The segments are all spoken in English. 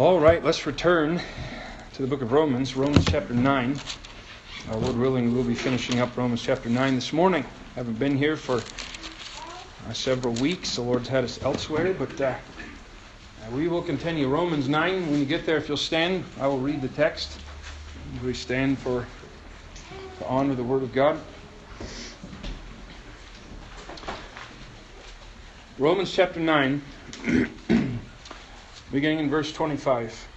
All right, let's return to the book of Romans, Romans chapter 9. Our Lord willing, we'll be finishing up Romans chapter 9 this morning. I haven't been here for uh, several weeks. The Lord's had us elsewhere, but uh, we will continue. Romans 9, when you get there, if you'll stand, I will read the text. We stand for to honor the Word of God. Romans chapter 9, beginning in verse 25.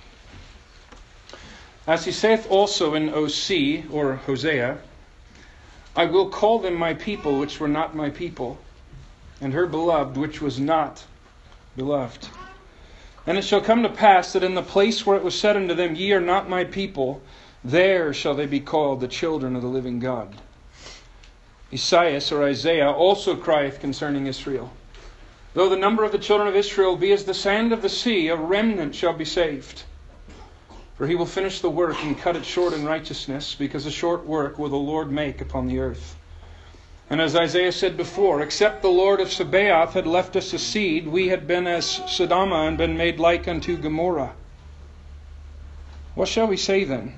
As he saith also in Osee, or Hosea, I will call them my people, which were not my people, and her beloved, which was not beloved. And it shall come to pass that in the place where it was said unto them, Ye are not my people, there shall they be called the children of the living God. Esaias, or Isaiah, also crieth concerning Israel. Though the number of the children of Israel be as the sand of the sea, a remnant shall be saved. For he will finish the work and cut it short in righteousness, because a short work will the Lord make upon the earth. And as Isaiah said before, except the Lord of Sabaoth had left us a seed, we had been as Sodoma and been made like unto Gomorrah. What shall we say then?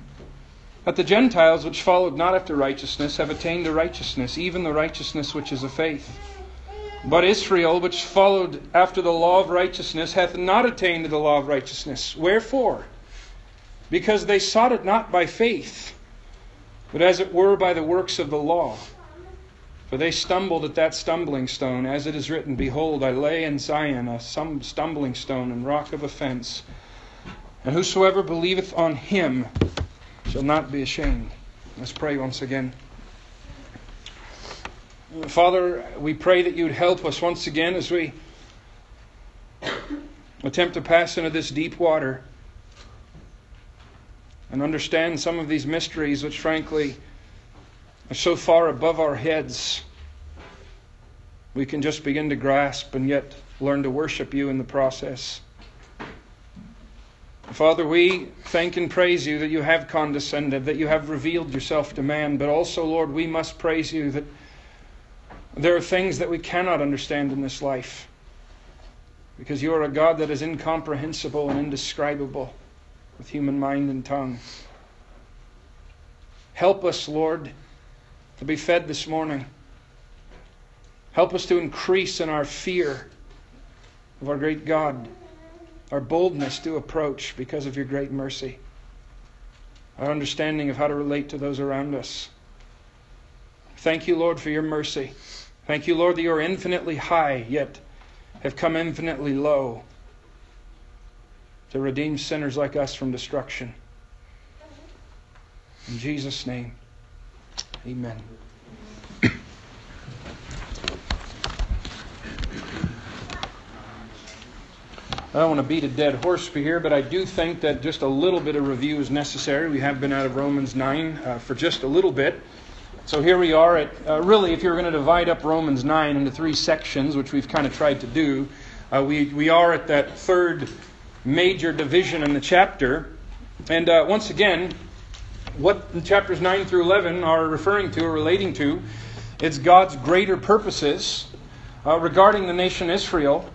That the Gentiles which followed not after righteousness have attained to righteousness, even the righteousness which is of faith. But Israel, which followed after the law of righteousness, hath not attained to the law of righteousness. Wherefore? Because they sought it not by faith, but as it were by the works of the law. For they stumbled at that stumbling stone, as it is written, Behold, I lay in Zion a stumbling stone and rock of offense, and whosoever believeth on him shall not be ashamed. Let's pray once again. Father, we pray that you would help us once again as we attempt to pass into this deep water and understand some of these mysteries which, frankly, are so far above our heads. We can just begin to grasp and yet learn to worship you in the process. Father, we thank and praise you that you have condescended, that you have revealed yourself to man, but also, Lord, we must praise you that there are things that we cannot understand in this life because you are a God that is incomprehensible and indescribable with human mind and tongue. Help us, Lord, to be fed this morning. Help us to increase in our fear of our great God, our boldness to approach because of your great mercy, our understanding of how to relate to those around us. Thank you, Lord, for your mercy. Thank you, Lord, that you are infinitely high, yet have come infinitely low to redeem sinners like us from destruction. In Jesus' name, amen. I don't want to beat a dead horse here, but I do think that just a little bit of review is necessary. We have been out of Romans 9 uh, for just a little bit. So here we are at, uh, really, if you're going to divide up Romans 9 into three sections, which we've kind of tried to do, uh, we, we are at that third major division in the chapter. And uh, once again, what chapters 9 through 11 are referring to or relating to, it's God's greater purposes uh, regarding the nation Israel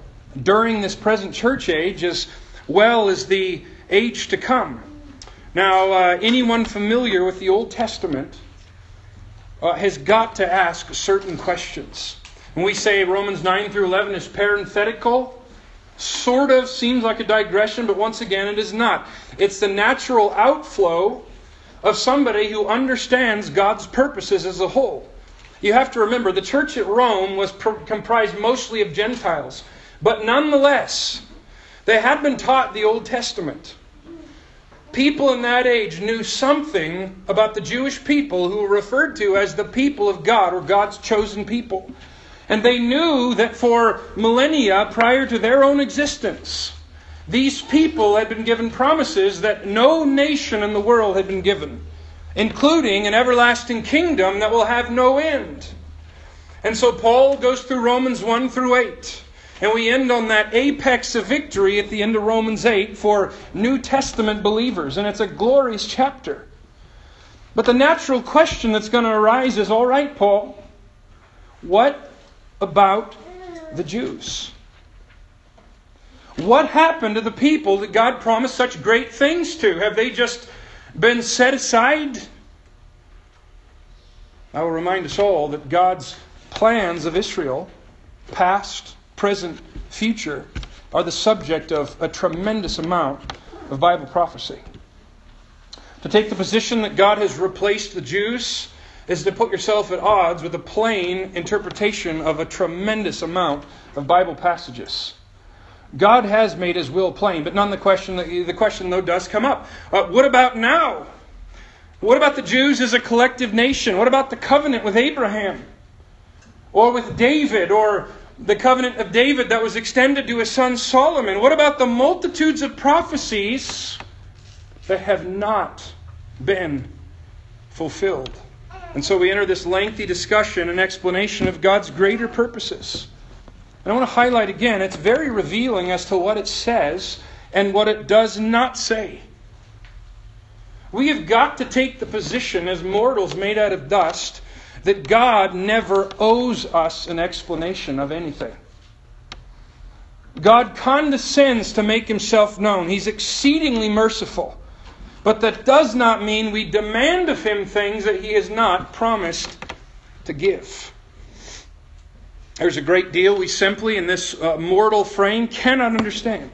during this present church age as well as the age to come. Now, uh, anyone familiar with the Old Testament uh, has got to ask certain questions. When we say Romans 9 through 11 is parenthetical, sort of seems like a digression, but once again, it is not. It's the natural outflow of somebody who understands God's purposes as a whole. You have to remember, the church at Rome was comprised mostly of Gentiles, but nonetheless, they had been taught the Old Testament people in that age knew something about the Jewish people who were referred to as the people of God or God's chosen people. And they knew that for millennia prior to their own existence, these people had been given promises that no nation in the world had been given, including an everlasting kingdom that will have no end. And so Paul goes through Romans 1 through 8 and we end on that apex of victory at the end of Romans 8 for New Testament believers. And it's a glorious chapter. But the natural question that's going to arise is all right, Paul, what about the Jews? What happened to the people that God promised such great things to? Have they just been set aside? I will remind us all that God's plans of Israel, past, present, future, are the subject of a tremendous amount of Bible prophecy. To take the position that God has replaced the Jews is to put yourself at odds with a plain interpretation of a tremendous amount of Bible passages. God has made his will plain, but none the question, the question though does come up. Uh, what about now? What about the Jews as a collective nation? What about the covenant with Abraham? Or with David? Or the covenant of David that was extended to his son Solomon? What about the multitudes of prophecies that have not been fulfilled? And so we enter this lengthy discussion and explanation of God's greater purposes. And I want to highlight again, it's very revealing as to what it says and what it does not say. We have got to take the position as mortals made out of dust that God never owes us an explanation of anything. God condescends to make himself known. He's exceedingly merciful. But that does not mean we demand of him things that he has not promised to give. There's a great deal we simply, in this uh, mortal frame, cannot understand.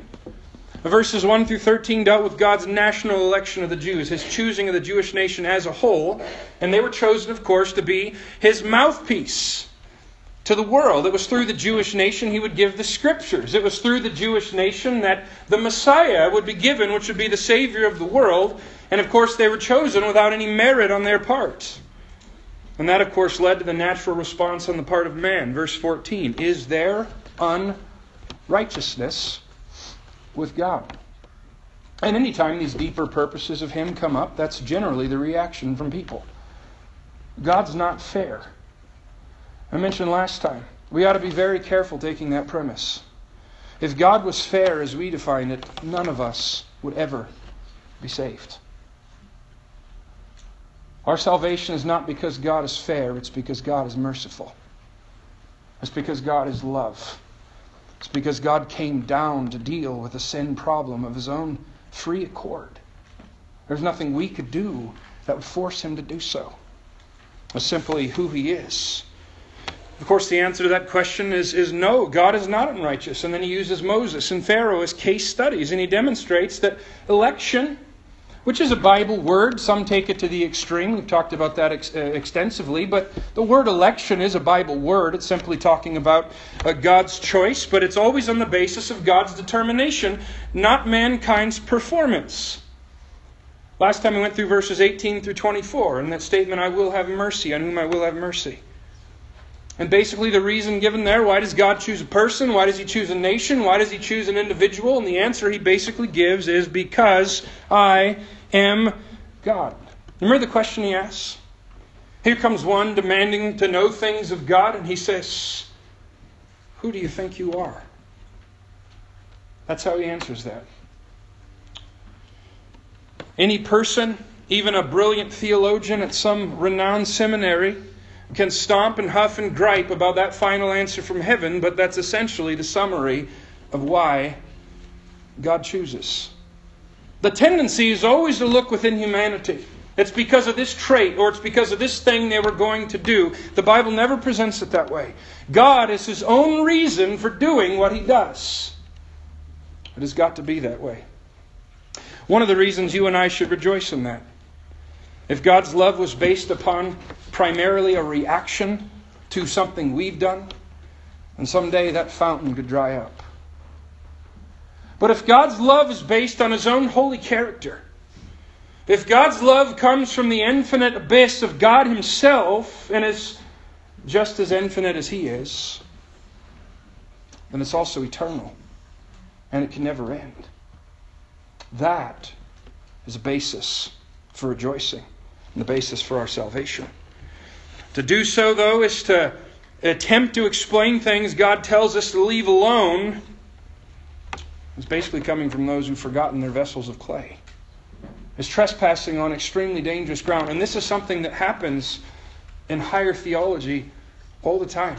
Verses 1 through 13 dealt with God's national election of the Jews, his choosing of the Jewish nation as a whole, and they were chosen, of course, to be his mouthpiece to the world. It was through the Jewish nation he would give the scriptures. It was through the Jewish nation that the Messiah would be given, which would be the Savior of the world. And of course, they were chosen without any merit on their part. And that, of course, led to the natural response on the part of man. Verse 14 Is there unrighteousness with God? And anytime these deeper purposes of Him come up, that's generally the reaction from people. God's not fair. I mentioned last time, we ought to be very careful taking that premise. If God was fair as we define it, none of us would ever be saved. Our salvation is not because God is fair, it's because God is merciful. It's because God is love. It's because God came down to deal with the sin problem of his own free accord. There's nothing we could do that would force him to do so. It's simply who he is. Of course, the answer to that question is, is no, God is not unrighteous. And then he uses Moses and Pharaoh as case studies, and he demonstrates that election, which is a Bible word, some take it to the extreme. We've talked about that ex- uh, extensively, but the word election is a Bible word. It's simply talking about uh, God's choice, but it's always on the basis of God's determination, not mankind's performance. Last time we went through verses 18 through 24, and that statement, I will have mercy on whom I will have mercy. And basically, the reason given there why does God choose a person? Why does He choose a nation? Why does He choose an individual? And the answer He basically gives is because I am God. Remember the question He asks? Here comes one demanding to know things of God, and He says, Who do you think you are? That's how He answers that. Any person, even a brilliant theologian at some renowned seminary, can stomp and huff and gripe about that final answer from heaven, but that's essentially the summary of why God chooses. The tendency is always to look within humanity. It's because of this trait or it's because of this thing they were going to do. The Bible never presents it that way. God is his own reason for doing what he does. It has got to be that way. One of the reasons you and I should rejoice in that. If God's love was based upon primarily a reaction to something we've done, and someday that fountain could dry up. But if God's love is based on His own holy character, if God's love comes from the infinite abyss of God Himself and is just as infinite as He is, then it's also eternal and it can never end. That is a basis for rejoicing and the basis for our salvation. To do so, though, is to attempt to explain things God tells us to leave alone. It's basically coming from those who've forgotten their vessels of clay. It's trespassing on extremely dangerous ground. And this is something that happens in higher theology all the time.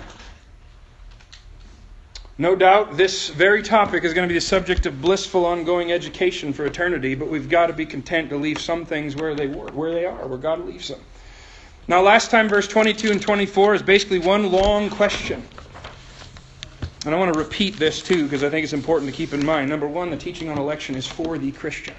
No doubt this very topic is going to be the subject of blissful ongoing education for eternity, but we've got to be content to leave some things where they were, where they are, where God leaves them. Now, last time, verse 22 and 24 is basically one long question. And I want to repeat this too, because I think it's important to keep in mind. Number one, the teaching on election is for the Christian.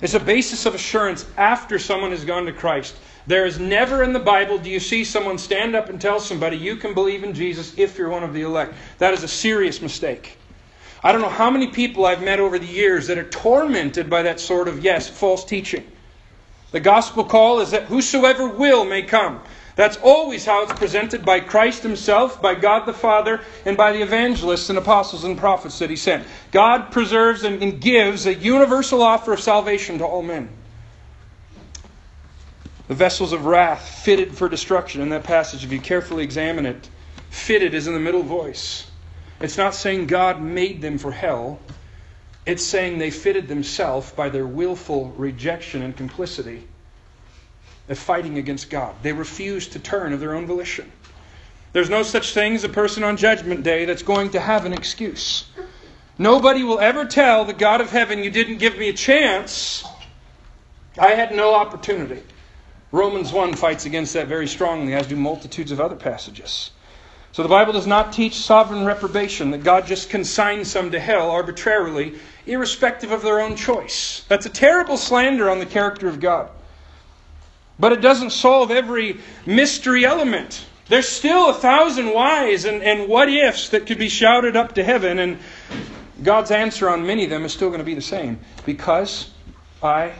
It's a basis of assurance after someone has gone to Christ. There is never in the Bible do you see someone stand up and tell somebody you can believe in Jesus if you're one of the elect. That is a serious mistake. I don't know how many people I've met over the years that are tormented by that sort of, yes, false teaching. The gospel call is that whosoever will may come. That's always how it's presented by Christ Himself, by God the Father, and by the evangelists and apostles and prophets that He sent. God preserves and gives a universal offer of salvation to all men. The vessels of wrath fitted for destruction in that passage, if you carefully examine it, fitted is in the middle voice. It's not saying God made them for hell. It's saying they fitted themselves by their willful rejection and complicity of fighting against God. They refused to turn of their own volition. There's no such thing as a person on Judgment Day that's going to have an excuse. Nobody will ever tell the God of heaven, You didn't give me a chance. I had no opportunity. Romans 1 fights against that very strongly, as do multitudes of other passages. So the Bible does not teach sovereign reprobation, that God just consigns some to hell arbitrarily, irrespective of their own choice. That's a terrible slander on the character of God. But it doesn't solve every mystery element. There's still a thousand whys and, and what ifs that could be shouted up to heaven, and God's answer on many of them is still going to be the same. Because I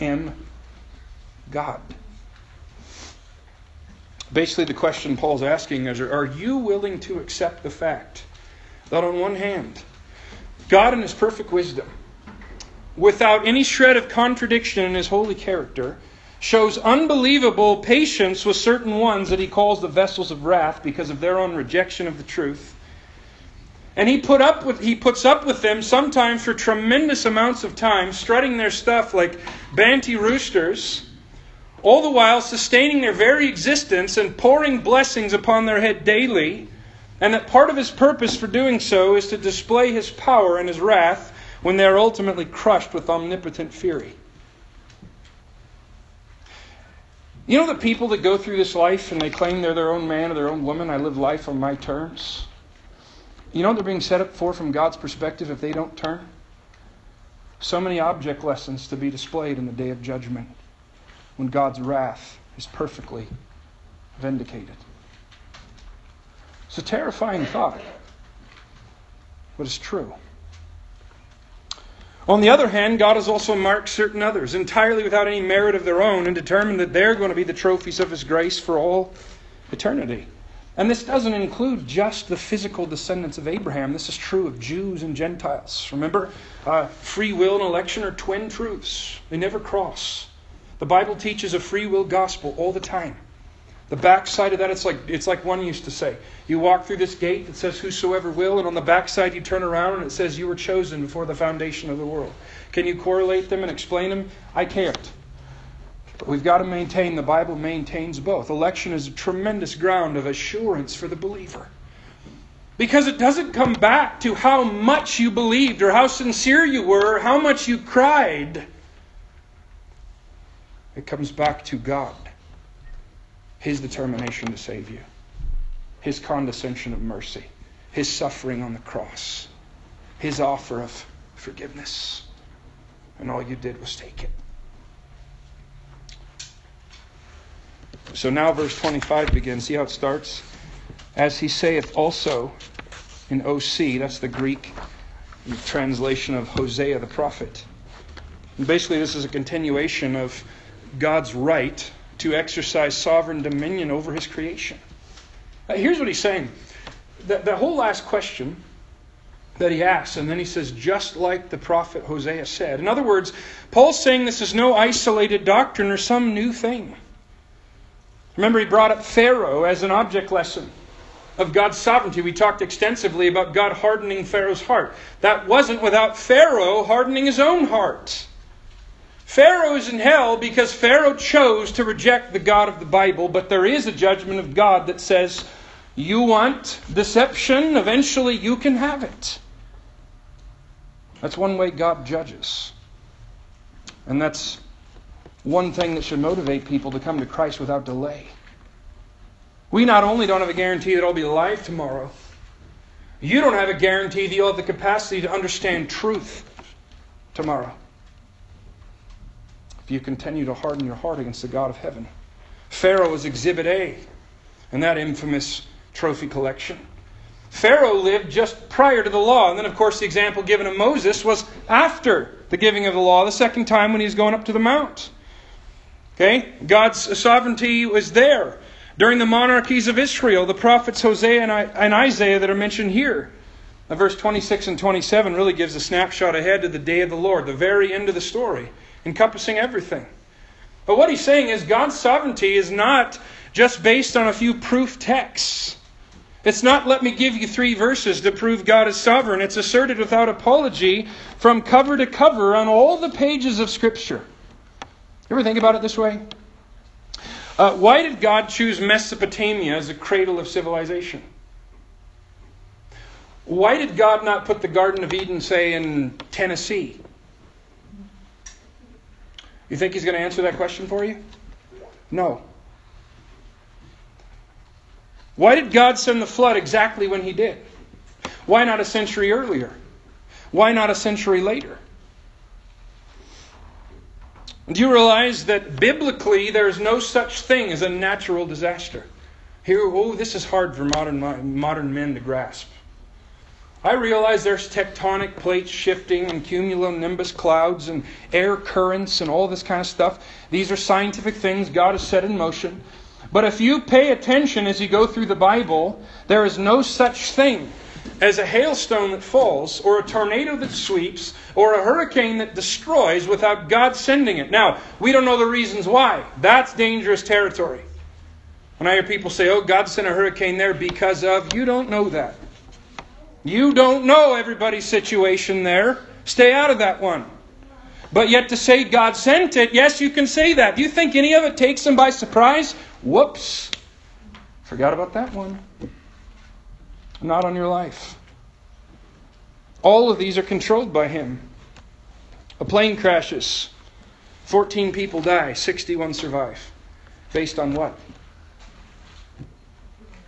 am God. Basically, the question Paul's asking is Are you willing to accept the fact that, on one hand, God, in His perfect wisdom, without any shred of contradiction in His holy character, shows unbelievable patience with certain ones that He calls the vessels of wrath because of their own rejection of the truth? And he put up with he puts up with them sometimes for tremendous amounts of time, strutting their stuff like banty roosters all the while sustaining their very existence and pouring blessings upon their head daily, and that part of his purpose for doing so is to display his power and his wrath when they are ultimately crushed with omnipotent fury. You know the people that go through this life and they claim they're their own man or their own woman, I live life on my terms? You know what they're being set up for from God's perspective if they don't turn? So many object lessons to be displayed in the day of judgment when God's wrath is perfectly vindicated. It's a terrifying thought, but it's true. On the other hand, God has also marked certain others entirely without any merit of their own and determined that they're going to be the trophies of His grace for all eternity. And this doesn't include just the physical descendants of Abraham. This is true of Jews and Gentiles. Remember, uh, free will and election are twin truths, they never cross. The Bible teaches a free will gospel all the time. The backside of that, it's like, it's like one used to say. You walk through this gate that says, Whosoever will, and on the backside you turn around and it says, You were chosen before the foundation of the world. Can you correlate them and explain them? I can't. But we've got to maintain, the Bible maintains both. Election is a tremendous ground of assurance for the believer. Because it doesn't come back to how much you believed or how sincere you were or how much you cried. It comes back to God, His determination to save you, His condescension of mercy, His suffering on the cross, His offer of forgiveness. And all you did was take it. So now verse 25 begins. See how it starts? As he saith also in Osee, that's the Greek translation of Hosea the prophet. And basically, this is a continuation of God's right to exercise sovereign dominion over his creation. Uh, here's what he's saying the, the whole last question that he asks, and then he says, just like the prophet Hosea said. In other words, Paul's saying this is no isolated doctrine or some new thing. Remember, he brought up Pharaoh as an object lesson of God's sovereignty. We talked extensively about God hardening Pharaoh's heart. That wasn't without Pharaoh hardening his own heart. Pharaoh is in hell because Pharaoh chose to reject the God of the Bible, but there is a judgment of God that says, You want deception, eventually you can have it. That's one way God judges. And that's one thing that should motivate people to come to Christ without delay. We not only don't have a guarantee that I'll be alive tomorrow, you don't have a guarantee that you'll have the capacity to understand truth tomorrow. You continue to harden your heart against the God of heaven. Pharaoh was exhibit A in that infamous trophy collection. Pharaoh lived just prior to the law. And then, of course, the example given of Moses was after the giving of the law, the second time when he was going up to the mount. Okay? God's sovereignty was there during the monarchies of Israel, the prophets Hosea and Isaiah that are mentioned here. Now, verse 26 and 27 really gives a snapshot ahead to the day of the Lord, the very end of the story, encompassing everything. But what he's saying is God's sovereignty is not just based on a few proof texts. It's not let me give you three verses to prove God is sovereign. It's asserted without apology from cover to cover on all the pages of Scripture. You ever think about it this way? Uh, why did God choose Mesopotamia as a cradle of civilization? Why did God not put the Garden of Eden, say, in Tennessee? You think He's going to answer that question for you? No. Why did God send the flood exactly when He did? Why not a century earlier? Why not a century later? Do you realize that biblically there is no such thing as a natural disaster? Here, oh, this is hard for modern, modern men to grasp. I realize there's tectonic plates shifting and cumulonimbus clouds and air currents and all this kind of stuff. These are scientific things God has set in motion. But if you pay attention as you go through the Bible, there is no such thing as a hailstone that falls, or a tornado that sweeps, or a hurricane that destroys without God sending it. Now, we don't know the reasons why. That's dangerous territory. When I hear people say, oh, God sent a hurricane there because of, you don't know that. You don't know everybody's situation there. Stay out of that one. But yet to say God sent it, yes, you can say that. Do you think any of it takes them by surprise? Whoops. Forgot about that one. Not on your life. All of these are controlled by Him. A plane crashes. 14 people die, 61 survive. Based on what?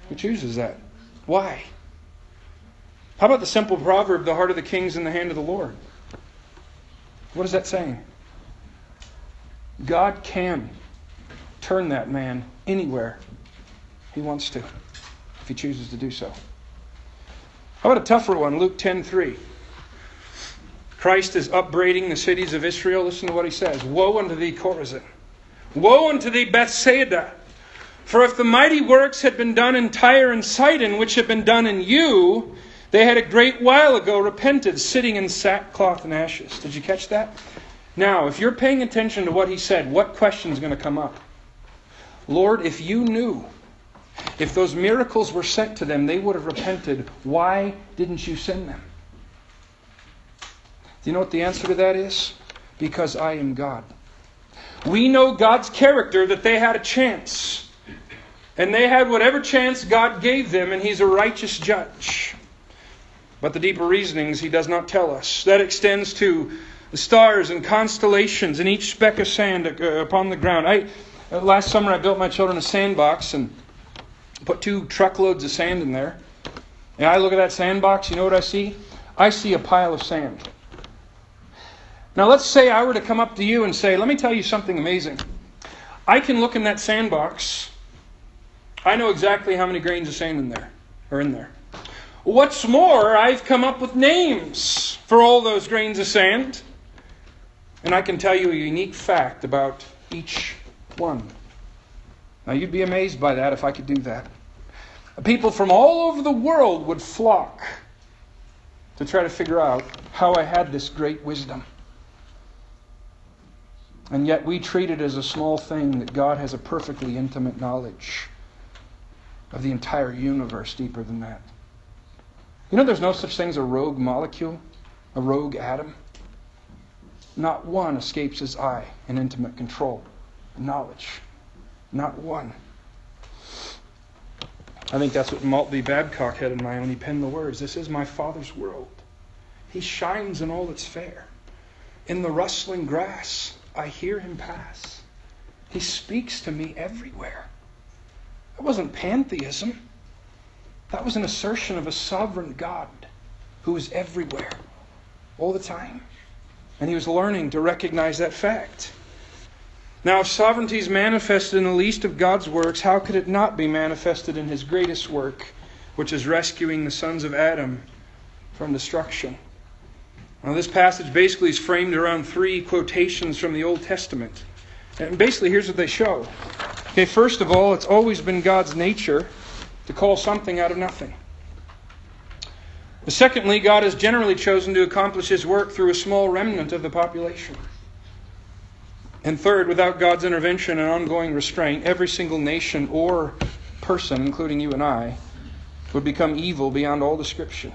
Who chooses that? Why? How about the simple proverb, the heart of the king is in the hand of the Lord? What is that saying? God can turn that man anywhere he wants to, if he chooses to do so. How about a tougher one? Luke 10:3. Christ is upbraiding the cities of Israel. Listen to what he says. Woe unto thee, Chorazin. Woe unto thee, Bethsaida. For if the mighty works had been done in Tyre and Sidon, which have been done in you, they had a great while ago repented, sitting in sackcloth and ashes. Did you catch that? Now, if you're paying attention to what he said, what question is going to come up? Lord, if you knew, if those miracles were sent to them, they would have repented. Why didn't you send them? Do you know what the answer to that is? Because I am God. We know God's character that they had a chance. And they had whatever chance God gave them, and He's a righteous judge. But the deeper reasonings He does not tell us. That extends to the stars and constellations and each speck of sand uh, upon the ground. I, uh, last summer, I built my children a sandbox and put two truckloads of sand in there. And I look at that sandbox, you know what I see? I see a pile of sand. Now, let's say I were to come up to you and say, Let me tell you something amazing. I can look in that sandbox. I know exactly how many grains of sand in there are in there. What's more, I've come up with names for all those grains of sand. And I can tell you a unique fact about each one. Now, you'd be amazed by that if I could do that. People from all over the world would flock to try to figure out how I had this great wisdom. And yet we treat it as a small thing that God has a perfectly intimate knowledge of the entire universe deeper than that. You know, there's no such thing as a rogue molecule, a rogue atom. Not one escapes his eye in intimate control, knowledge. Not one. I think that's what Maltbie Babcock had in mind when he penned the words This is my Father's world. He shines in all that's fair. In the rustling grass, I hear him pass. He speaks to me everywhere. That wasn't pantheism. That was an assertion of a sovereign God who is everywhere, all the time. And he was learning to recognize that fact. Now, if sovereignty is manifested in the least of God's works, how could it not be manifested in his greatest work, which is rescuing the sons of Adam from destruction? Now, this passage basically is framed around three quotations from the Old Testament. And basically, here's what they show. Okay, first of all, it's always been God's nature to call something out of nothing. Secondly, God has generally chosen to accomplish his work through a small remnant of the population. And third, without God's intervention and ongoing restraint, every single nation or person, including you and I, would become evil beyond all description.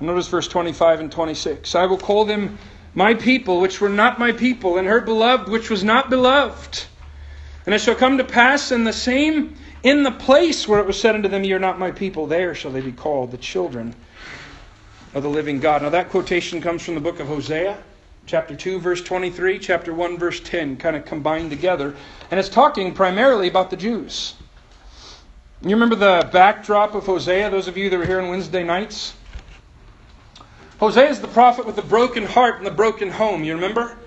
Notice verse 25 and 26. I will call them my people, which were not my people, and her beloved, which was not beloved. And it shall come to pass in the same in the place where it was said unto them, Ye are not my people, there shall they be called the children of the living God. Now, that quotation comes from the book of Hosea, chapter 2, verse 23, chapter 1, verse 10, kind of combined together. And it's talking primarily about the Jews. You remember the backdrop of Hosea, those of you that were here on Wednesday nights? Hosea is the prophet with the broken heart and the broken home, you remember?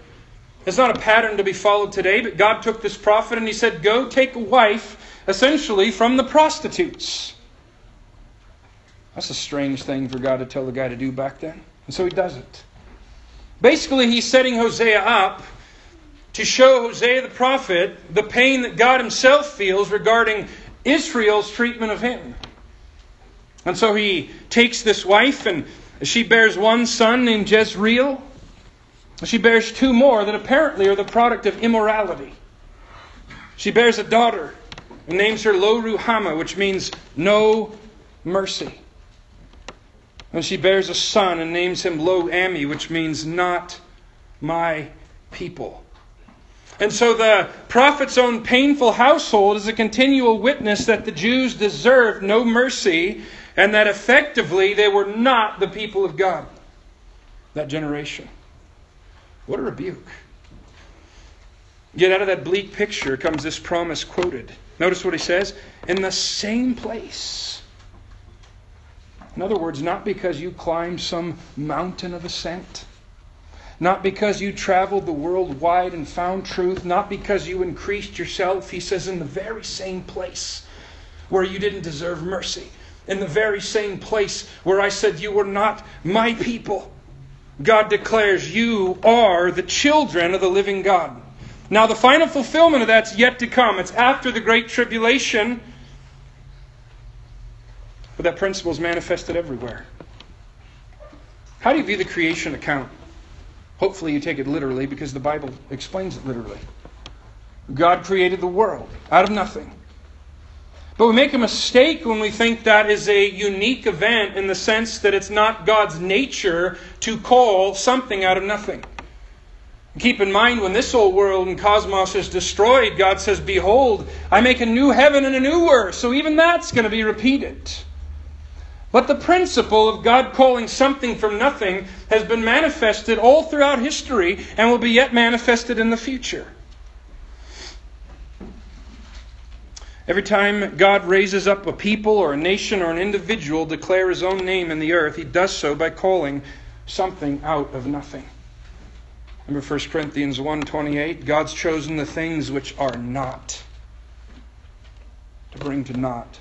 It's not a pattern to be followed today, but God took this prophet and he said, Go take a wife essentially from the prostitutes. That's a strange thing for God to tell the guy to do back then. And so he does it. Basically, he's setting Hosea up to show Hosea the prophet the pain that God himself feels regarding Israel's treatment of him. And so he takes this wife, and she bears one son named Jezreel. She bears two more that apparently are the product of immorality. She bears a daughter and names her Lo Ruhamah, which means no mercy. And she bears a son and names him Lo Ammi, which means not my people. And so the prophet's own painful household is a continual witness that the Jews deserved no mercy and that effectively they were not the people of God, that generation. What a rebuke. Yet out of that bleak picture comes this promise quoted. Notice what he says in the same place. In other words, not because you climbed some mountain of ascent, not because you traveled the world wide and found truth, not because you increased yourself. He says, in the very same place where you didn't deserve mercy, in the very same place where I said you were not my people. God declares you are the children of the living God. Now, the final fulfillment of that's yet to come. It's after the Great Tribulation. But that principle is manifested everywhere. How do you view the creation account? Hopefully, you take it literally because the Bible explains it literally. God created the world out of nothing. But we make a mistake when we think that is a unique event in the sense that it's not God's nature to call something out of nothing. Keep in mind, when this old world and cosmos is destroyed, God says, Behold, I make a new heaven and a new earth. So even that's going to be repeated. But the principle of God calling something from nothing has been manifested all throughout history and will be yet manifested in the future. Every time God raises up a people or a nation or an individual declare his own name in the earth, he does so by calling something out of nothing. Remember 1 Corinthians 1:28, God's chosen the things which are not. To bring to naught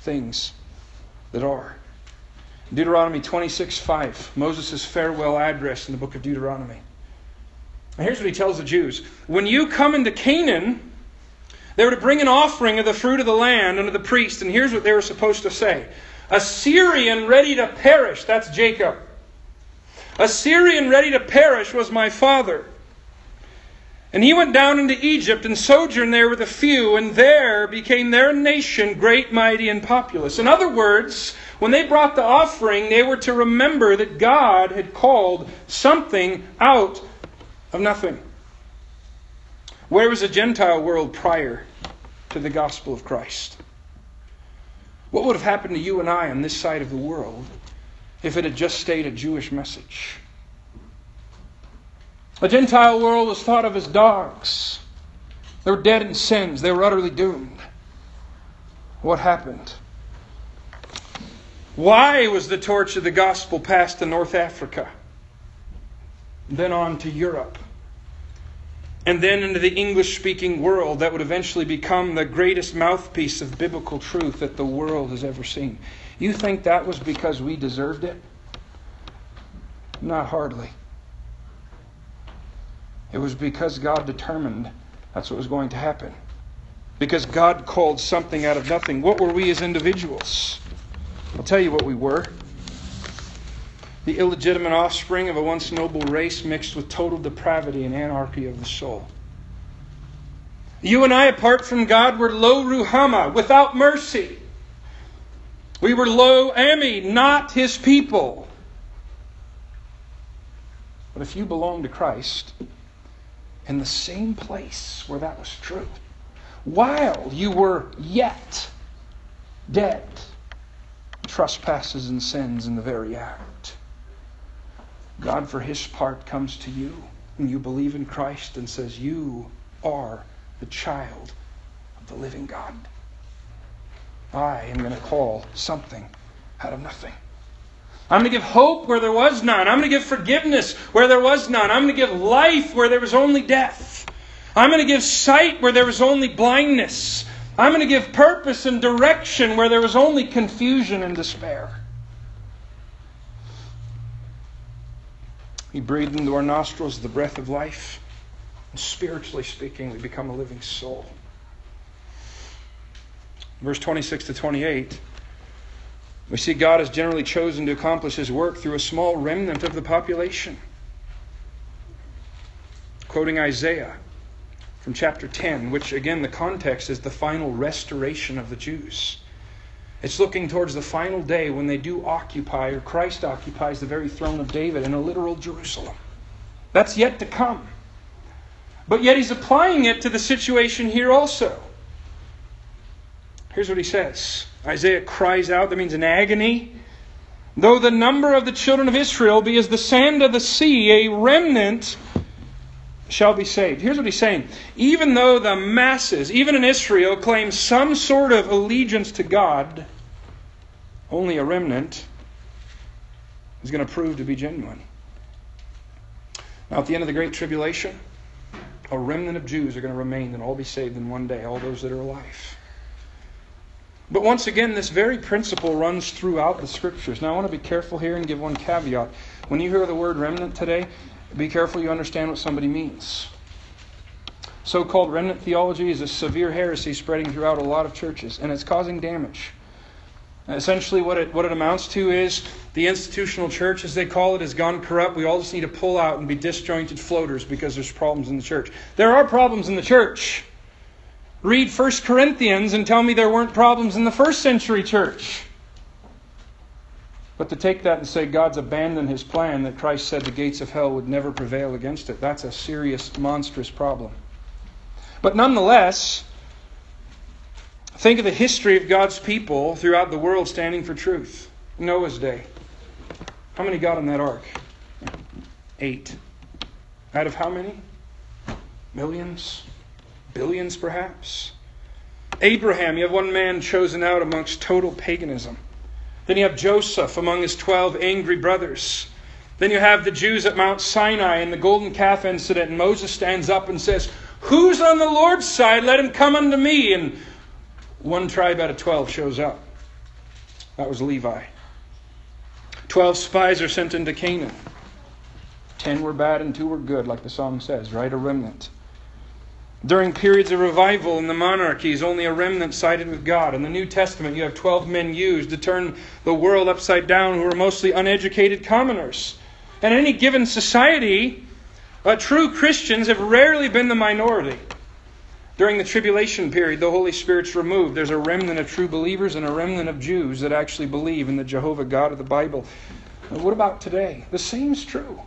things that are. Deuteronomy 26:5, Moses' farewell address in the book of Deuteronomy. And here's what he tells the Jews. When you come into Canaan, they were to bring an offering of the fruit of the land unto the priest, and here's what they were supposed to say. A Syrian ready to perish, that's Jacob a Syrian ready to perish was my father. And he went down into Egypt and sojourned there with a few, and there became their nation great, mighty, and populous. In other words, when they brought the offering, they were to remember that God had called something out of nothing. Where was the Gentile world prior to the gospel of Christ? What would have happened to you and I on this side of the world if it had just stayed a Jewish message? The Gentile world was thought of as dogs. They were dead in sins, they were utterly doomed. What happened? Why was the torch of the gospel passed to North Africa? Then on to Europe. And then into the English speaking world that would eventually become the greatest mouthpiece of biblical truth that the world has ever seen. You think that was because we deserved it? Not hardly. It was because God determined that's what was going to happen. Because God called something out of nothing. What were we as individuals? I'll tell you what we were the illegitimate offspring of a once noble race mixed with total depravity and anarchy of the soul. You and I, apart from God, were lo ruhama, without mercy. We were lo ammi, not his people. But if you belong to Christ, in the same place where that was true, while you were yet dead, trespasses and sins in the very act. God, for his part, comes to you and you believe in Christ and says, You are the child of the living God. I am going to call something out of nothing. I'm going to give hope where there was none. I'm going to give forgiveness where there was none. I'm going to give life where there was only death. I'm going to give sight where there was only blindness. I'm going to give purpose and direction where there was only confusion and despair. He breathed into our nostrils the breath of life. And spiritually speaking, we become a living soul. Verse 26 to 28, we see God has generally chosen to accomplish his work through a small remnant of the population. Quoting Isaiah from chapter 10, which again, the context is the final restoration of the Jews. It's looking towards the final day when they do occupy, or Christ occupies, the very throne of David in a literal Jerusalem. That's yet to come. But yet he's applying it to the situation here also. Here's what he says Isaiah cries out, that means in agony. Though the number of the children of Israel be as the sand of the sea, a remnant shall be saved. Here's what he's saying. Even though the masses, even in Israel, claim some sort of allegiance to God, only a remnant is going to prove to be genuine. Now, at the end of the Great Tribulation, a remnant of Jews are going to remain and all be saved in one day, all those that are alive. But once again, this very principle runs throughout the scriptures. Now, I want to be careful here and give one caveat. When you hear the word remnant today, be careful you understand what somebody means. So called remnant theology is a severe heresy spreading throughout a lot of churches, and it's causing damage. Essentially, what it, what it amounts to is the institutional church, as they call it, has gone corrupt. We all just need to pull out and be disjointed floaters because there's problems in the church. There are problems in the church. Read 1 Corinthians and tell me there weren't problems in the first century church. But to take that and say God's abandoned his plan, that Christ said the gates of hell would never prevail against it, that's a serious, monstrous problem. But nonetheless, think of the history of God's people throughout the world standing for truth. Noah's day. How many got on that ark? Eight. Out of how many? Millions? Billions, perhaps? Abraham, you have one man chosen out amongst total paganism. Then you have Joseph among his 12 angry brothers. Then you have the Jews at Mount Sinai and the golden calf incident, and Moses stands up and says, Who's on the Lord's side? Let him come unto me. And one tribe out of 12 shows up. That was Levi. 12 spies are sent into Canaan. 10 were bad and 2 were good, like the song says, right? A remnant. During periods of revival in the monarchies, only a remnant sided with God. In the New Testament, you have 12 men used to turn the world upside down who are mostly uneducated commoners. And in any given society, uh, true Christians have rarely been the minority. During the tribulation period, the Holy Spirit's removed. There's a remnant of true believers and a remnant of Jews that actually believe in the Jehovah God of the Bible. What about today? The same is true.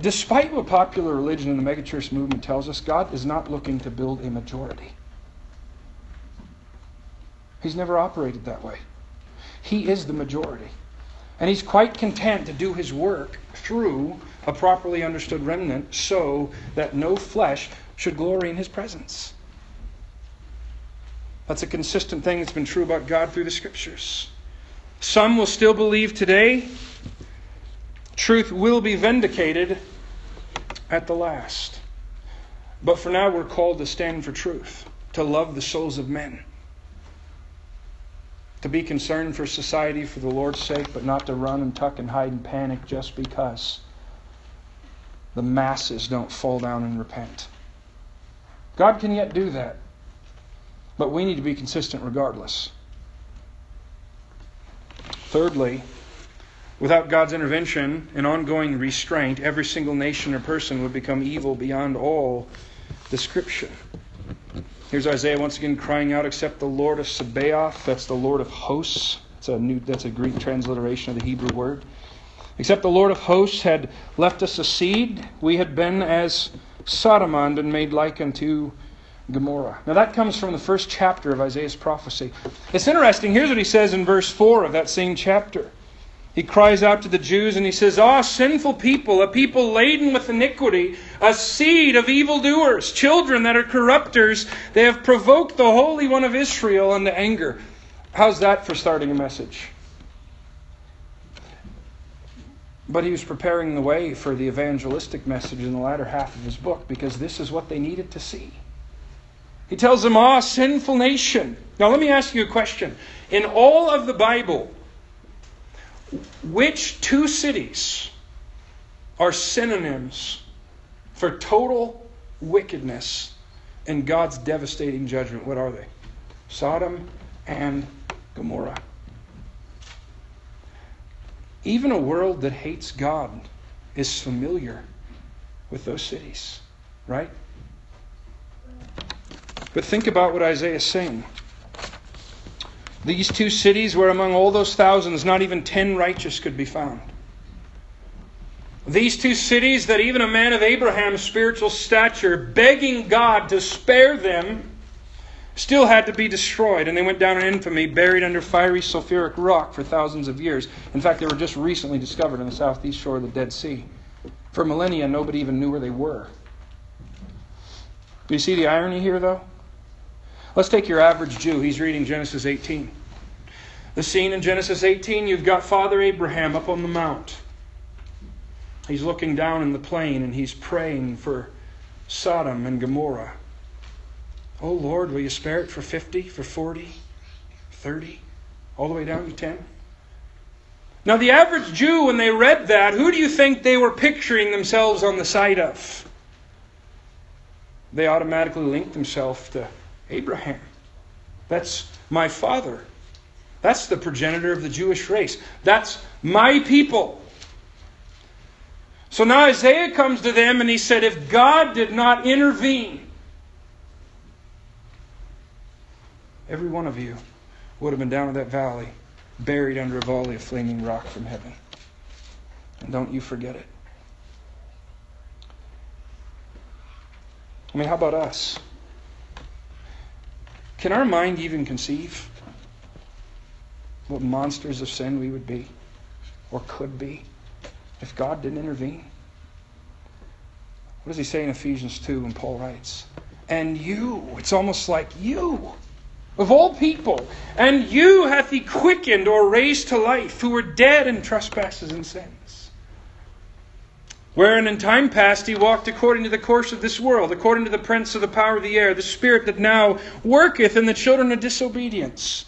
Despite what popular religion and the megachurch movement tells us, God is not looking to build a majority. He's never operated that way. He is the majority. And he's quite content to do his work through a properly understood remnant so that no flesh should glory in his presence. That's a consistent thing that's been true about God through the scriptures. Some will still believe today. Truth will be vindicated at the last. But for now, we're called to stand for truth, to love the souls of men, to be concerned for society for the Lord's sake, but not to run and tuck and hide and panic just because the masses don't fall down and repent. God can yet do that. But we need to be consistent regardless. Thirdly, without God's intervention and ongoing restraint, every single nation or person would become evil beyond all description. Here's Isaiah once again crying out, except the Lord of Sabaoth, that's the Lord of hosts. That's a new that's a Greek transliteration of the Hebrew word. Except the Lord of hosts had left us a seed, we had been as Sodom and been made like unto Gomorrah. Now that comes from the first chapter of Isaiah's prophecy. It's interesting. Here's what he says in verse 4 of that same chapter. He cries out to the Jews and he says, Ah, sinful people, a people laden with iniquity, a seed of evildoers, children that are corrupters, they have provoked the Holy One of Israel unto anger. How's that for starting a message? But he was preparing the way for the evangelistic message in the latter half of his book because this is what they needed to see. He tells them, Ah, sinful nation. Now, let me ask you a question. In all of the Bible, which two cities are synonyms for total wickedness and God's devastating judgment? What are they? Sodom and Gomorrah. Even a world that hates God is familiar with those cities, right? But think about what Isaiah is saying. These two cities where among all those thousands, not even ten righteous could be found. These two cities that even a man of Abraham's spiritual stature, begging God to spare them, still had to be destroyed, and they went down in infamy, buried under fiery sulfuric rock for thousands of years. In fact, they were just recently discovered on the southeast shore of the Dead Sea. For millennia, nobody even knew where they were. Do you see the irony here, though? Let's take your average Jew. He's reading Genesis 18. The scene in Genesis 18, you've got Father Abraham up on the mount. He's looking down in the plain and he's praying for Sodom and Gomorrah. Oh Lord, will you spare it for 50, for 40, 30, all the way down to 10? Now, the average Jew, when they read that, who do you think they were picturing themselves on the side of? They automatically linked themselves to Abraham. That's my father. That's the progenitor of the Jewish race. That's my people. So now Isaiah comes to them and he said, If God did not intervene, every one of you would have been down in that valley, buried under a volley of flaming rock from heaven. And don't you forget it. I mean, how about us? Can our mind even conceive what monsters of sin we would be or could be if God didn't intervene? What does he say in Ephesians 2 when Paul writes? And you, it's almost like you, of all people, and you hath he quickened or raised to life who were dead in trespasses and sins wherein in time past he walked according to the course of this world, according to the prince of the power of the air, the spirit that now worketh in the children of disobedience,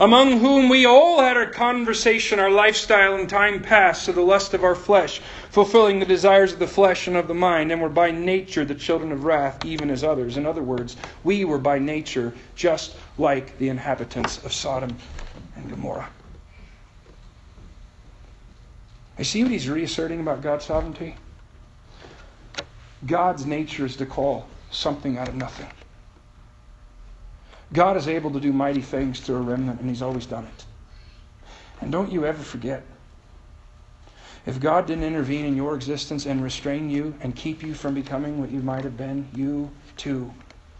among whom we all had our conversation, our lifestyle in time past, to the lust of our flesh, fulfilling the desires of the flesh and of the mind, and were by nature the children of wrath, even as others. In other words, we were by nature just like the inhabitants of Sodom and Gomorrah. You see what he's reasserting about God's sovereignty? God's nature is to call something out of nothing. God is able to do mighty things through a remnant, and he's always done it. And don't you ever forget if God didn't intervene in your existence and restrain you and keep you from becoming what you might have been, you too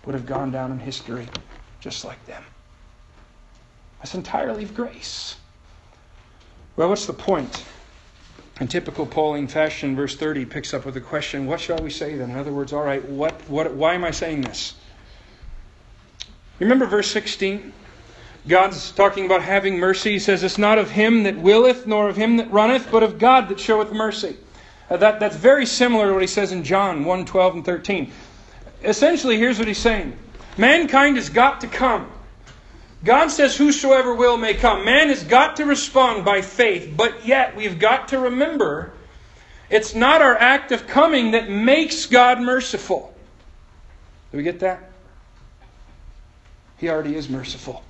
would have gone down in history just like them. That's entirely of grace. Well, what's the point? In typical Pauline fashion, verse 30 picks up with the question, What shall we say then? In other words, all right, what, what, why am I saying this? Remember verse 16? God's talking about having mercy. He says, It's not of him that willeth, nor of him that runneth, but of God that showeth mercy. Uh, that, that's very similar to what he says in John 1 12 and 13. Essentially, here's what he's saying Mankind has got to come. God says, Whosoever will may come. Man has got to respond by faith, but yet we've got to remember it's not our act of coming that makes God merciful. Do we get that? He already is merciful.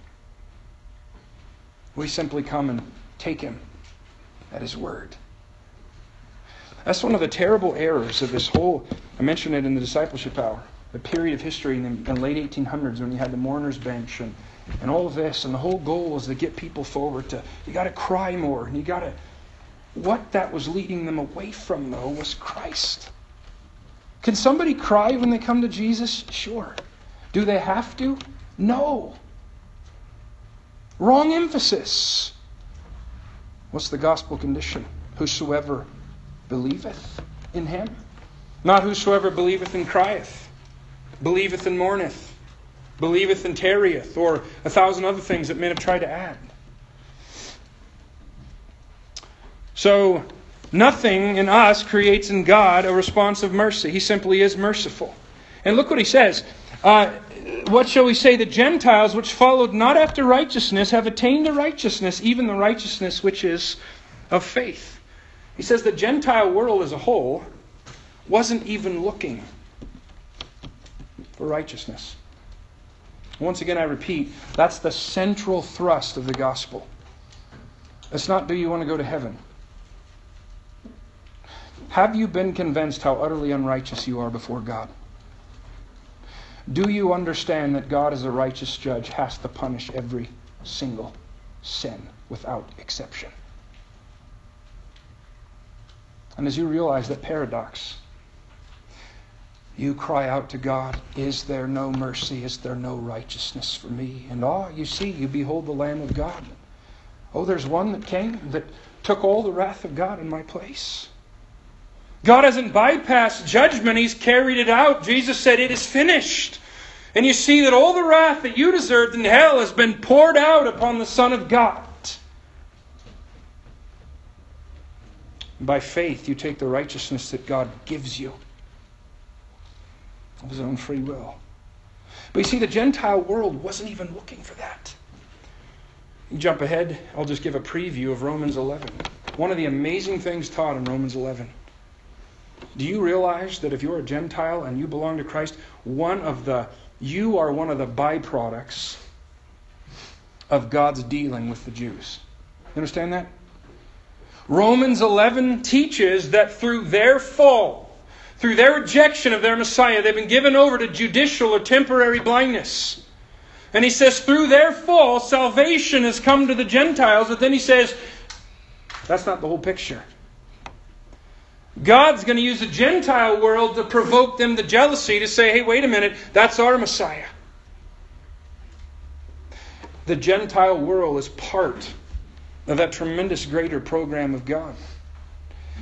We simply come and take him at his word. That's one of the terrible errors of this whole, I mentioned it in the discipleship hour, the period of history in the late 1800s when you had the mourner's bench and, and all of this. And the whole goal was to get people forward to, you got to cry more. And you got to, what that was leading them away from, though, was Christ. Can somebody cry when they come to Jesus? Sure. Do they have to? No. Wrong emphasis. What's the gospel condition? Whosoever believeth in him. Not whosoever believeth and crieth, believeth and mourneth, believeth and tarrieth, or a thousand other things that men have tried to add. So, nothing in us creates in God a response of mercy. He simply is merciful. And look what he says. Uh, what shall we say? The Gentiles, which followed not after righteousness, have attained to righteousness, even the righteousness which is of faith. He says the Gentile world as a whole wasn't even looking for righteousness. Once again, I repeat, that's the central thrust of the gospel. It's not, do you want to go to heaven? Have you been convinced how utterly unrighteous you are before God? Do you understand that God, as a righteous judge, has to punish every single sin without exception? And as you realize that paradox, you cry out to God, Is there no mercy? Is there no righteousness for me? And ah, you see, you behold the Lamb of God. Oh, there's one that came that took all the wrath of God in my place. God hasn't bypassed judgment, He's carried it out. Jesus said, It is finished. And you see that all the wrath that you deserved in hell has been poured out upon the Son of God. By faith, you take the righteousness that God gives you of His own free will. But you see, the Gentile world wasn't even looking for that. Jump ahead, I'll just give a preview of Romans 11. One of the amazing things taught in Romans 11 do you realize that if you're a Gentile and you belong to Christ, one of the you are one of the byproducts of God's dealing with the Jews. You understand that? Romans 11 teaches that through their fall, through their rejection of their Messiah, they've been given over to judicial or temporary blindness. And he says, through their fall, salvation has come to the Gentiles. But then he says, that's not the whole picture. God's going to use the Gentile world to provoke them to jealousy to say, hey, wait a minute, that's our Messiah. The Gentile world is part of that tremendous greater program of God.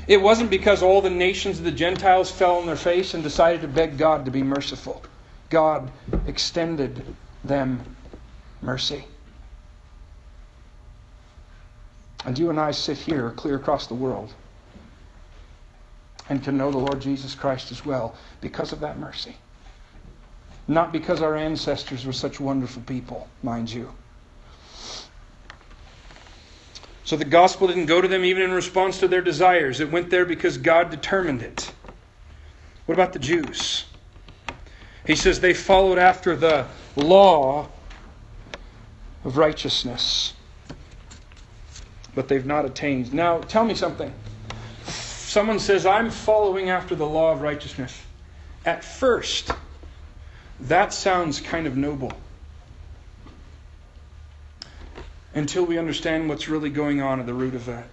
It wasn't because all the nations of the Gentiles fell on their face and decided to beg God to be merciful. God extended them mercy. And you and I sit here clear across the world and to know the Lord Jesus Christ as well because of that mercy. Not because our ancestors were such wonderful people, mind you. So the gospel didn't go to them even in response to their desires. It went there because God determined it. What about the Jews? He says they followed after the law of righteousness, but they've not attained. Now, tell me something someone says, I'm following after the law of righteousness, at first, that sounds kind of noble. Until we understand what's really going on at the root of that.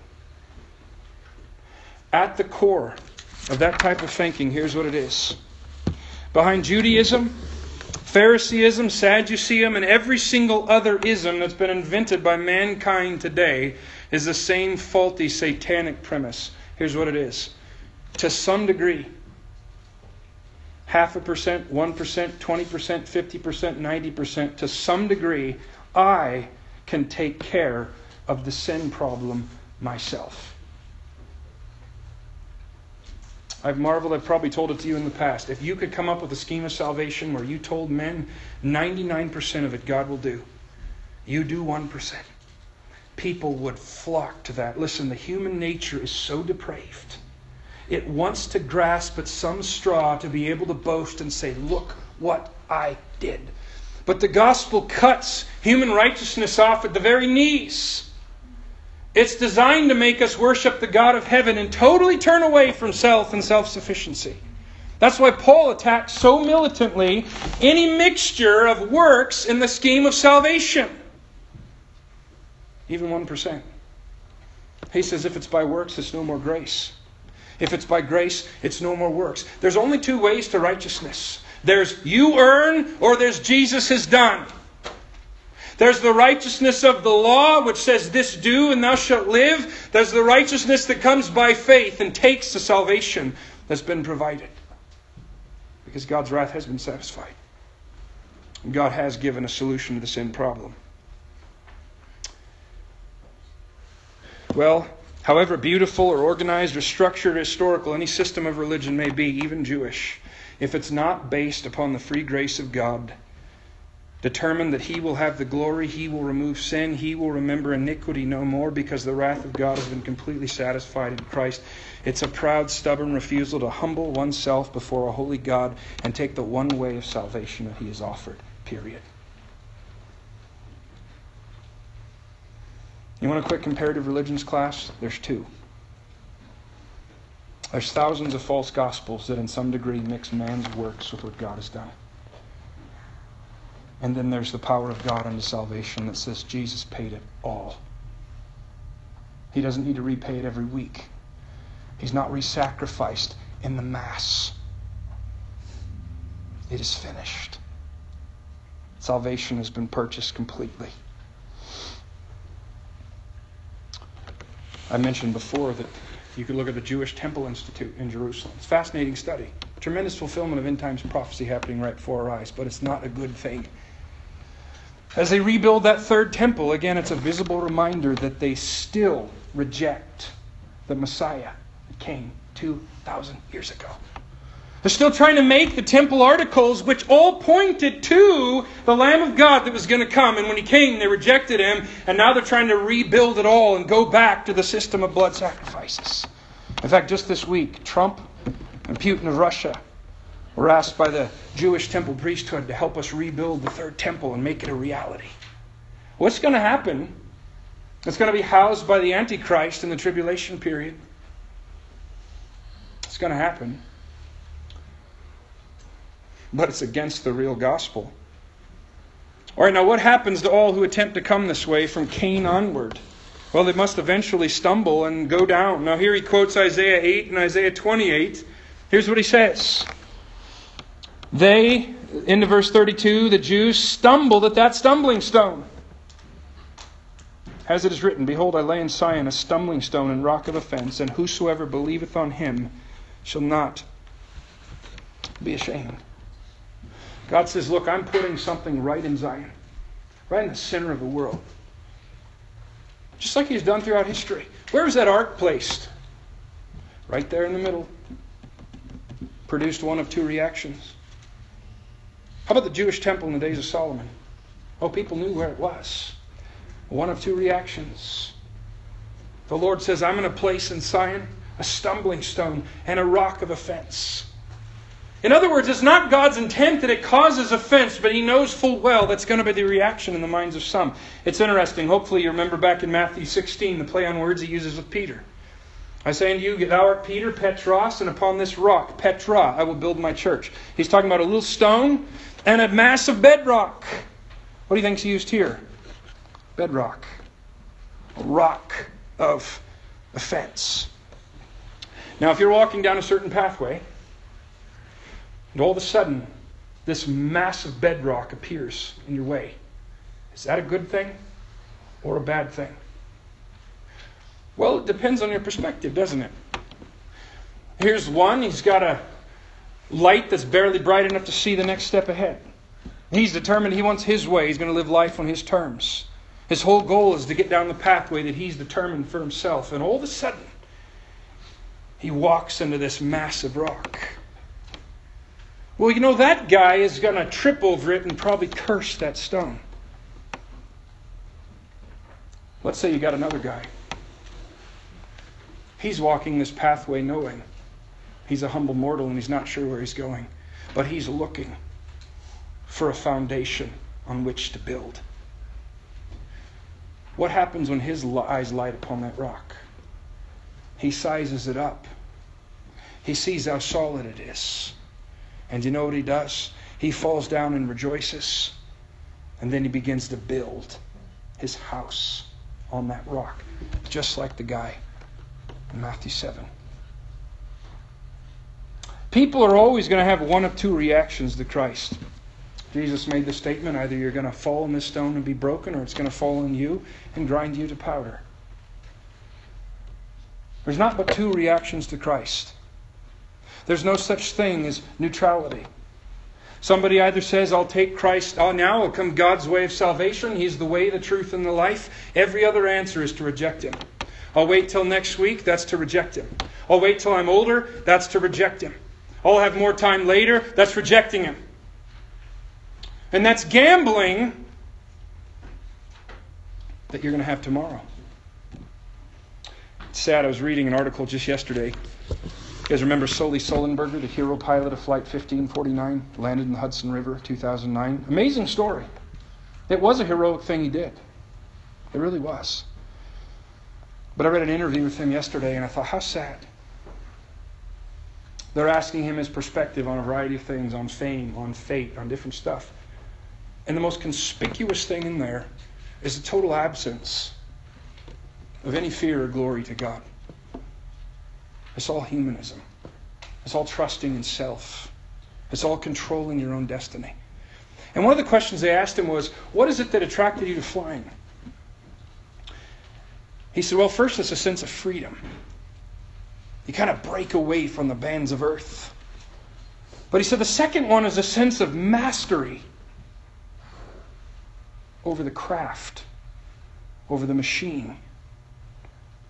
At the core of that type of thinking, here's what it is. Behind Judaism, Phariseeism, Sadduceeism, and every single other ism that's been invented by mankind today is the same faulty satanic premise. Here's what it is to some degree, half a percent, 1%, 20%, 50%, 90%, to some degree, I can take care of the sin problem myself. I've marveled, I've probably told it to you in the past. If you could come up with a scheme of salvation where you told men 99% of it God will do, you do 1%. People would flock to that. Listen, the human nature is so depraved. It wants to grasp at some straw to be able to boast and say, Look what I did. But the gospel cuts human righteousness off at the very knees. It's designed to make us worship the God of heaven and totally turn away from self and self sufficiency. That's why Paul attacks so militantly any mixture of works in the scheme of salvation. Even 1%. He says if it's by works, it's no more grace. If it's by grace, it's no more works. There's only two ways to righteousness there's you earn, or there's Jesus has done. There's the righteousness of the law, which says, This do, and thou shalt live. There's the righteousness that comes by faith and takes the salvation that's been provided. Because God's wrath has been satisfied. And God has given a solution to the sin problem. Well, however beautiful or organized or structured or historical any system of religion may be, even Jewish, if it's not based upon the free grace of God, determined that he will have the glory, he will remove sin, he will remember iniquity no more because the wrath of God has been completely satisfied in Christ. It's a proud, stubborn refusal to humble oneself before a holy God and take the one way of salvation that he has offered. Period. You want a quick comparative religions class? There's two. There's thousands of false gospels that, in some degree, mix man's works with what God has done. And then there's the power of God unto salvation that says Jesus paid it all. He doesn't need to repay it every week. He's not re sacrificed in the Mass. It is finished. Salvation has been purchased completely. I mentioned before that you could look at the Jewish Temple Institute in Jerusalem. It's a fascinating study. Tremendous fulfillment of end times prophecy happening right before our eyes, but it's not a good thing. As they rebuild that third temple, again, it's a visible reminder that they still reject the Messiah that came 2,000 years ago. They're still trying to make the temple articles, which all pointed to the Lamb of God that was going to come. And when he came, they rejected him. And now they're trying to rebuild it all and go back to the system of blood sacrifices. In fact, just this week, Trump and Putin of Russia were asked by the Jewish temple priesthood to help us rebuild the third temple and make it a reality. What's going to happen? It's going to be housed by the Antichrist in the tribulation period. It's going to happen. But it's against the real gospel. All right, now what happens to all who attempt to come this way from Cain onward? Well, they must eventually stumble and go down. Now, here he quotes Isaiah 8 and Isaiah 28. Here's what he says they, into verse 32, the Jews stumbled at that stumbling stone. As it is written, Behold, I lay in Sion a stumbling stone and rock of offense, and whosoever believeth on him shall not be ashamed. God says, Look, I'm putting something right in Zion, right in the center of the world. Just like He's done throughout history. Where was that ark placed? Right there in the middle. Produced one of two reactions. How about the Jewish temple in the days of Solomon? Oh, people knew where it was. One of two reactions. The Lord says, I'm going to place in Zion a stumbling stone and a rock of offense. In other words, it's not God's intent that it causes offense, but He knows full well that's going to be the reaction in the minds of some. It's interesting. Hopefully, you remember back in Matthew 16 the play on words He uses with Peter. I say unto you, thou art Peter, Petros, and upon this rock, Petra, I will build my church. He's talking about a little stone and a mass of bedrock. What do you think think's used here? Bedrock. A rock of offense. Now, if you're walking down a certain pathway, and all of a sudden this massive bedrock appears in your way. Is that a good thing or a bad thing? Well, it depends on your perspective, doesn't it? Here's one, he's got a light that's barely bright enough to see the next step ahead. He's determined he wants his way, he's going to live life on his terms. His whole goal is to get down the pathway that he's determined for himself. And all of a sudden, he walks into this massive rock. Well, you know, that guy is going to trip over it and probably curse that stone. Let's say you got another guy. He's walking this pathway knowing he's a humble mortal and he's not sure where he's going, but he's looking for a foundation on which to build. What happens when his eyes light upon that rock? He sizes it up. He sees how solid it is. And you know what he does? He falls down and rejoices. And then he begins to build his house on that rock, just like the guy in Matthew 7. People are always going to have one of two reactions to Christ. Jesus made the statement either you're going to fall on this stone and be broken, or it's going to fall on you and grind you to powder. There's not but two reactions to Christ. There's no such thing as neutrality. Somebody either says, I'll take Christ, oh, now will come God's way of salvation. He's the way, the truth, and the life. Every other answer is to reject Him. I'll wait till next week, that's to reject Him. I'll wait till I'm older, that's to reject Him. I'll have more time later, that's rejecting Him. And that's gambling that you're going to have tomorrow. It's sad. I was reading an article just yesterday. You guys remember Sully Sullenberger, the hero pilot of Flight 1549, landed in the Hudson River 2009? Amazing story. It was a heroic thing he did. It really was. But I read an interview with him yesterday and I thought, how sad. They're asking him his perspective on a variety of things, on fame, on fate, on different stuff. And the most conspicuous thing in there is the total absence of any fear or glory to God. It's all humanism. It's all trusting in self. It's all controlling your own destiny. And one of the questions they asked him was, What is it that attracted you to flying? He said, Well, first, it's a sense of freedom. You kind of break away from the bands of earth. But he said, The second one is a sense of mastery over the craft, over the machine,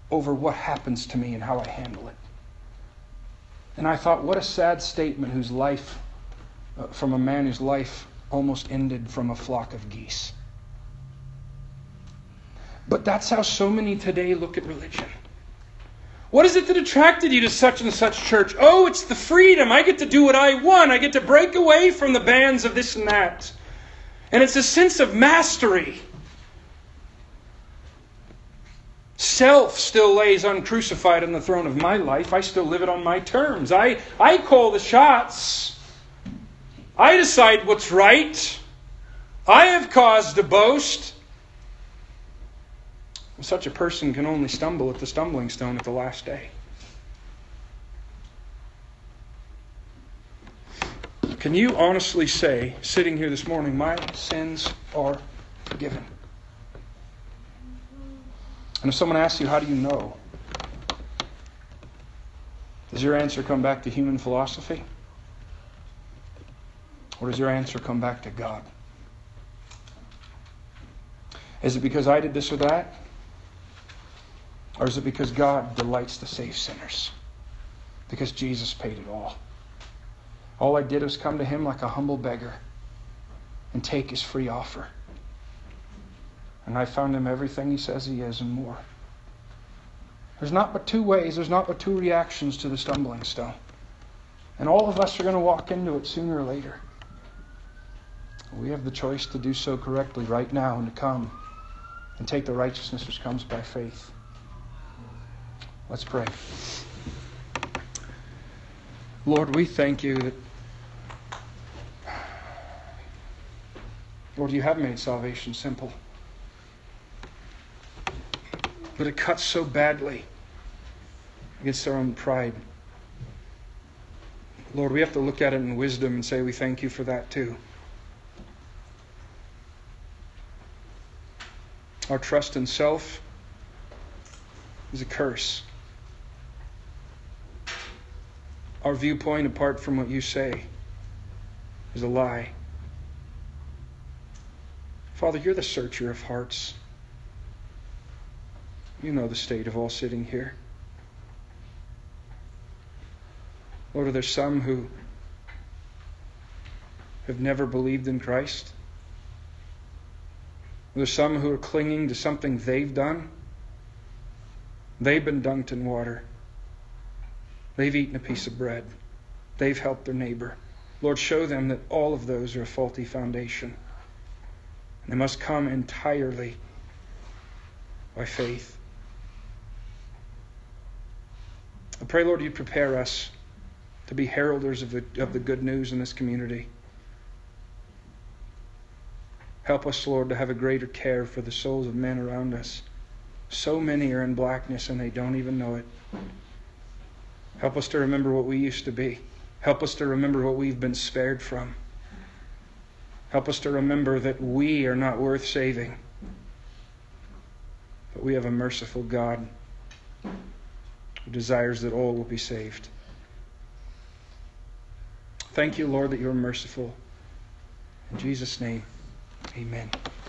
over what happens to me and how I handle it. And I thought, what a sad statement whose life, uh, from a man whose life almost ended from a flock of geese. But that's how so many today look at religion. What is it that attracted you to such and such church? Oh, it's the freedom. I get to do what I want. I get to break away from the bands of this and that. And it's a sense of mastery. Self still lays uncrucified on the throne of my life. I still live it on my terms. I, I call the shots. I decide what's right. I have cause to boast. Such a person can only stumble at the stumbling stone at the last day. Can you honestly say, sitting here this morning, my sins are forgiven? And if someone asks you, how do you know? Does your answer come back to human philosophy? Or does your answer come back to God? Is it because I did this or that? Or is it because God delights to save sinners? Because Jesus paid it all. All I did was come to him like a humble beggar and take his free offer. And I found him everything he says he is and more. There's not but two ways, there's not but two reactions to the stumbling stone. And all of us are going to walk into it sooner or later. We have the choice to do so correctly right now and to come and take the righteousness which comes by faith. Let's pray. Lord, we thank you that Lord, you have made salvation simple. But it cuts so badly against our own pride. Lord, we have to look at it in wisdom and say we thank you for that too. Our trust in self is a curse. Our viewpoint, apart from what you say, is a lie. Father, you're the searcher of hearts. You know the state of all sitting here. Lord, are there some who have never believed in Christ? Are there some who are clinging to something they've done? They've been dunked in water. They've eaten a piece of bread. They've helped their neighbor. Lord, show them that all of those are a faulty foundation. And they must come entirely by faith. I pray, Lord, you prepare us to be heralders of the, of the good news in this community. Help us, Lord, to have a greater care for the souls of men around us. So many are in blackness and they don't even know it. Help us to remember what we used to be. Help us to remember what we've been spared from. Help us to remember that we are not worth saving, but we have a merciful God who desires that all will be saved. Thank you, Lord, that you're merciful. In Jesus' name, amen.